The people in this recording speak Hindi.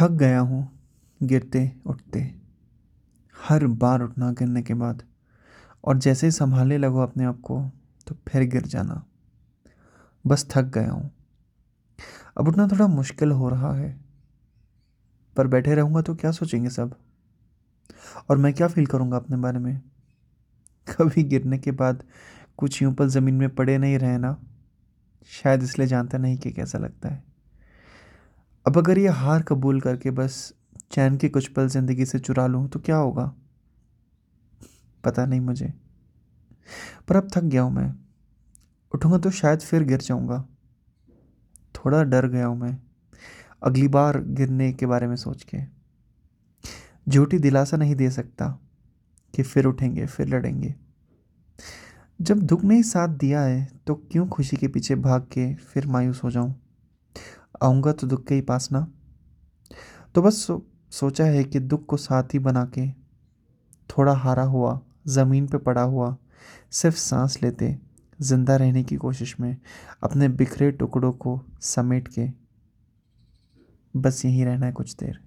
थक गया हूँ, गिरते, उठते। हर बार उठना गिरने के बाद। और जैसे ही संभालने लगो अपने आप को तो फिर गिर जाना। बस थक गया हूँ। अब उठना थोड़ा मुश्किल हो रहा है। पर बैठे रहूँगा तो क्या सोचेंगे सब? और मैं क्या फील करूँगा अपने बारे में? कभी गिरने के बाद कुछ यूँ पर ज़मीन में पड़े नहीं रहे ना? शायद इसलिए जानता नहीं कि कैसा लगता है। अब अगर ये हार कबूल करके बस चैन के कुछ पल ज़िंदगी से चुरा लूँ तो क्या होगा? पता नहीं मुझे। पर अब थक गया हूँ मैं। उठूँगा तो शायद फिर गिर जाऊँगा। थोड़ा डर गया हूँ मैं। अगली बार गिरने के बारे में सोच के। झूठी दिलासा नहीं दे सकता कि फिर उठेंगे, फिर लड़ेंगे। जब दुख ने साथ दिया है तो क्यों खुशी के पीछे भाग के फिर मायूस हो जाऊँ? आऊँगा तो दुख के ही पास ना। तो बस सो, सोचा है कि दुख को साथ ही बना के थोड़ा हारा हुआ ज़मीन पे पड़ा हुआ सिर्फ़ सांस लेते ज़िंदा रहने की कोशिश में अपने बिखरे टुकड़ों को समेट के। बस यहीं रहना है कुछ देर।